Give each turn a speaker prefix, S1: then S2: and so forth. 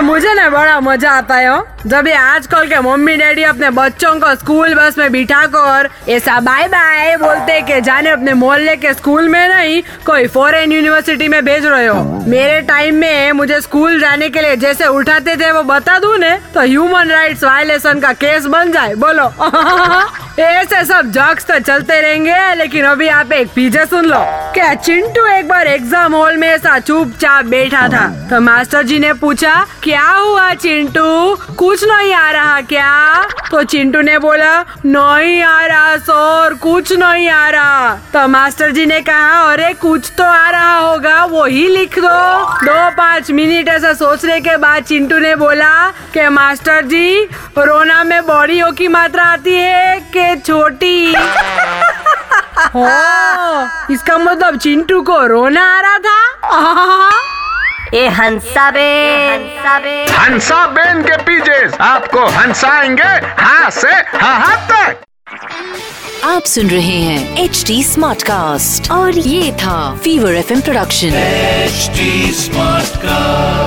S1: मुझे ना बड़ा मज़ा आता है, हो। जब ये आजकल के मम्मी डैडी अपने बच्चों को स्कूल बस में बिठा कर ऐसा बाय बाय बोलते कि जाने अपने मोहल्ले के स्कूल में नहीं, कोई फॉरेन यूनिवर्सिटी में भेज रहे हो मेरे टाइम में मुझे स्कूल जाने के लिए जैसे उठाते थे वो बता दू ने तो ह्यूमन राइट्स वायलेशन का केस बन जाए, बोलो ऐसे सब जॉक्स तो चलते रहेंगे, लेकिन अभी आप एक पीछे सुन लो। क्या चिंटू एक बार एग्ज़ाम हॉल में ऐसा चुपचाप बैठा था? तो मास्टर जी ने पूछा, क्या हुआ चिंटू? कुछ नहीं आ रहा क्या? तो चिंटू ने बोला, नहीं आ रहा सर कुछ नहीं आ रहा। तो मास्टर जी ने कहा, अरे, कुछ तो आ रहा होगा वो ही लिख दो। दो पाँच मिनट ऐसा सोचने के बाद चिंटू ने बोला कि, मास्टर जी, रोना में बॉडियों की मात्रा आती है कि छोटी? इसका मतलब चिंटू को रोना आ रहा था?
S2: ए हंसा बेन हंसा
S3: बेन के पीछे आपको हंसाएँगे हाँ से हाँ तक।
S4: आप सुन रहे हैं एच डी स्मार्ट कास्ट और ये था fever F production
S5: H smart Smartcast.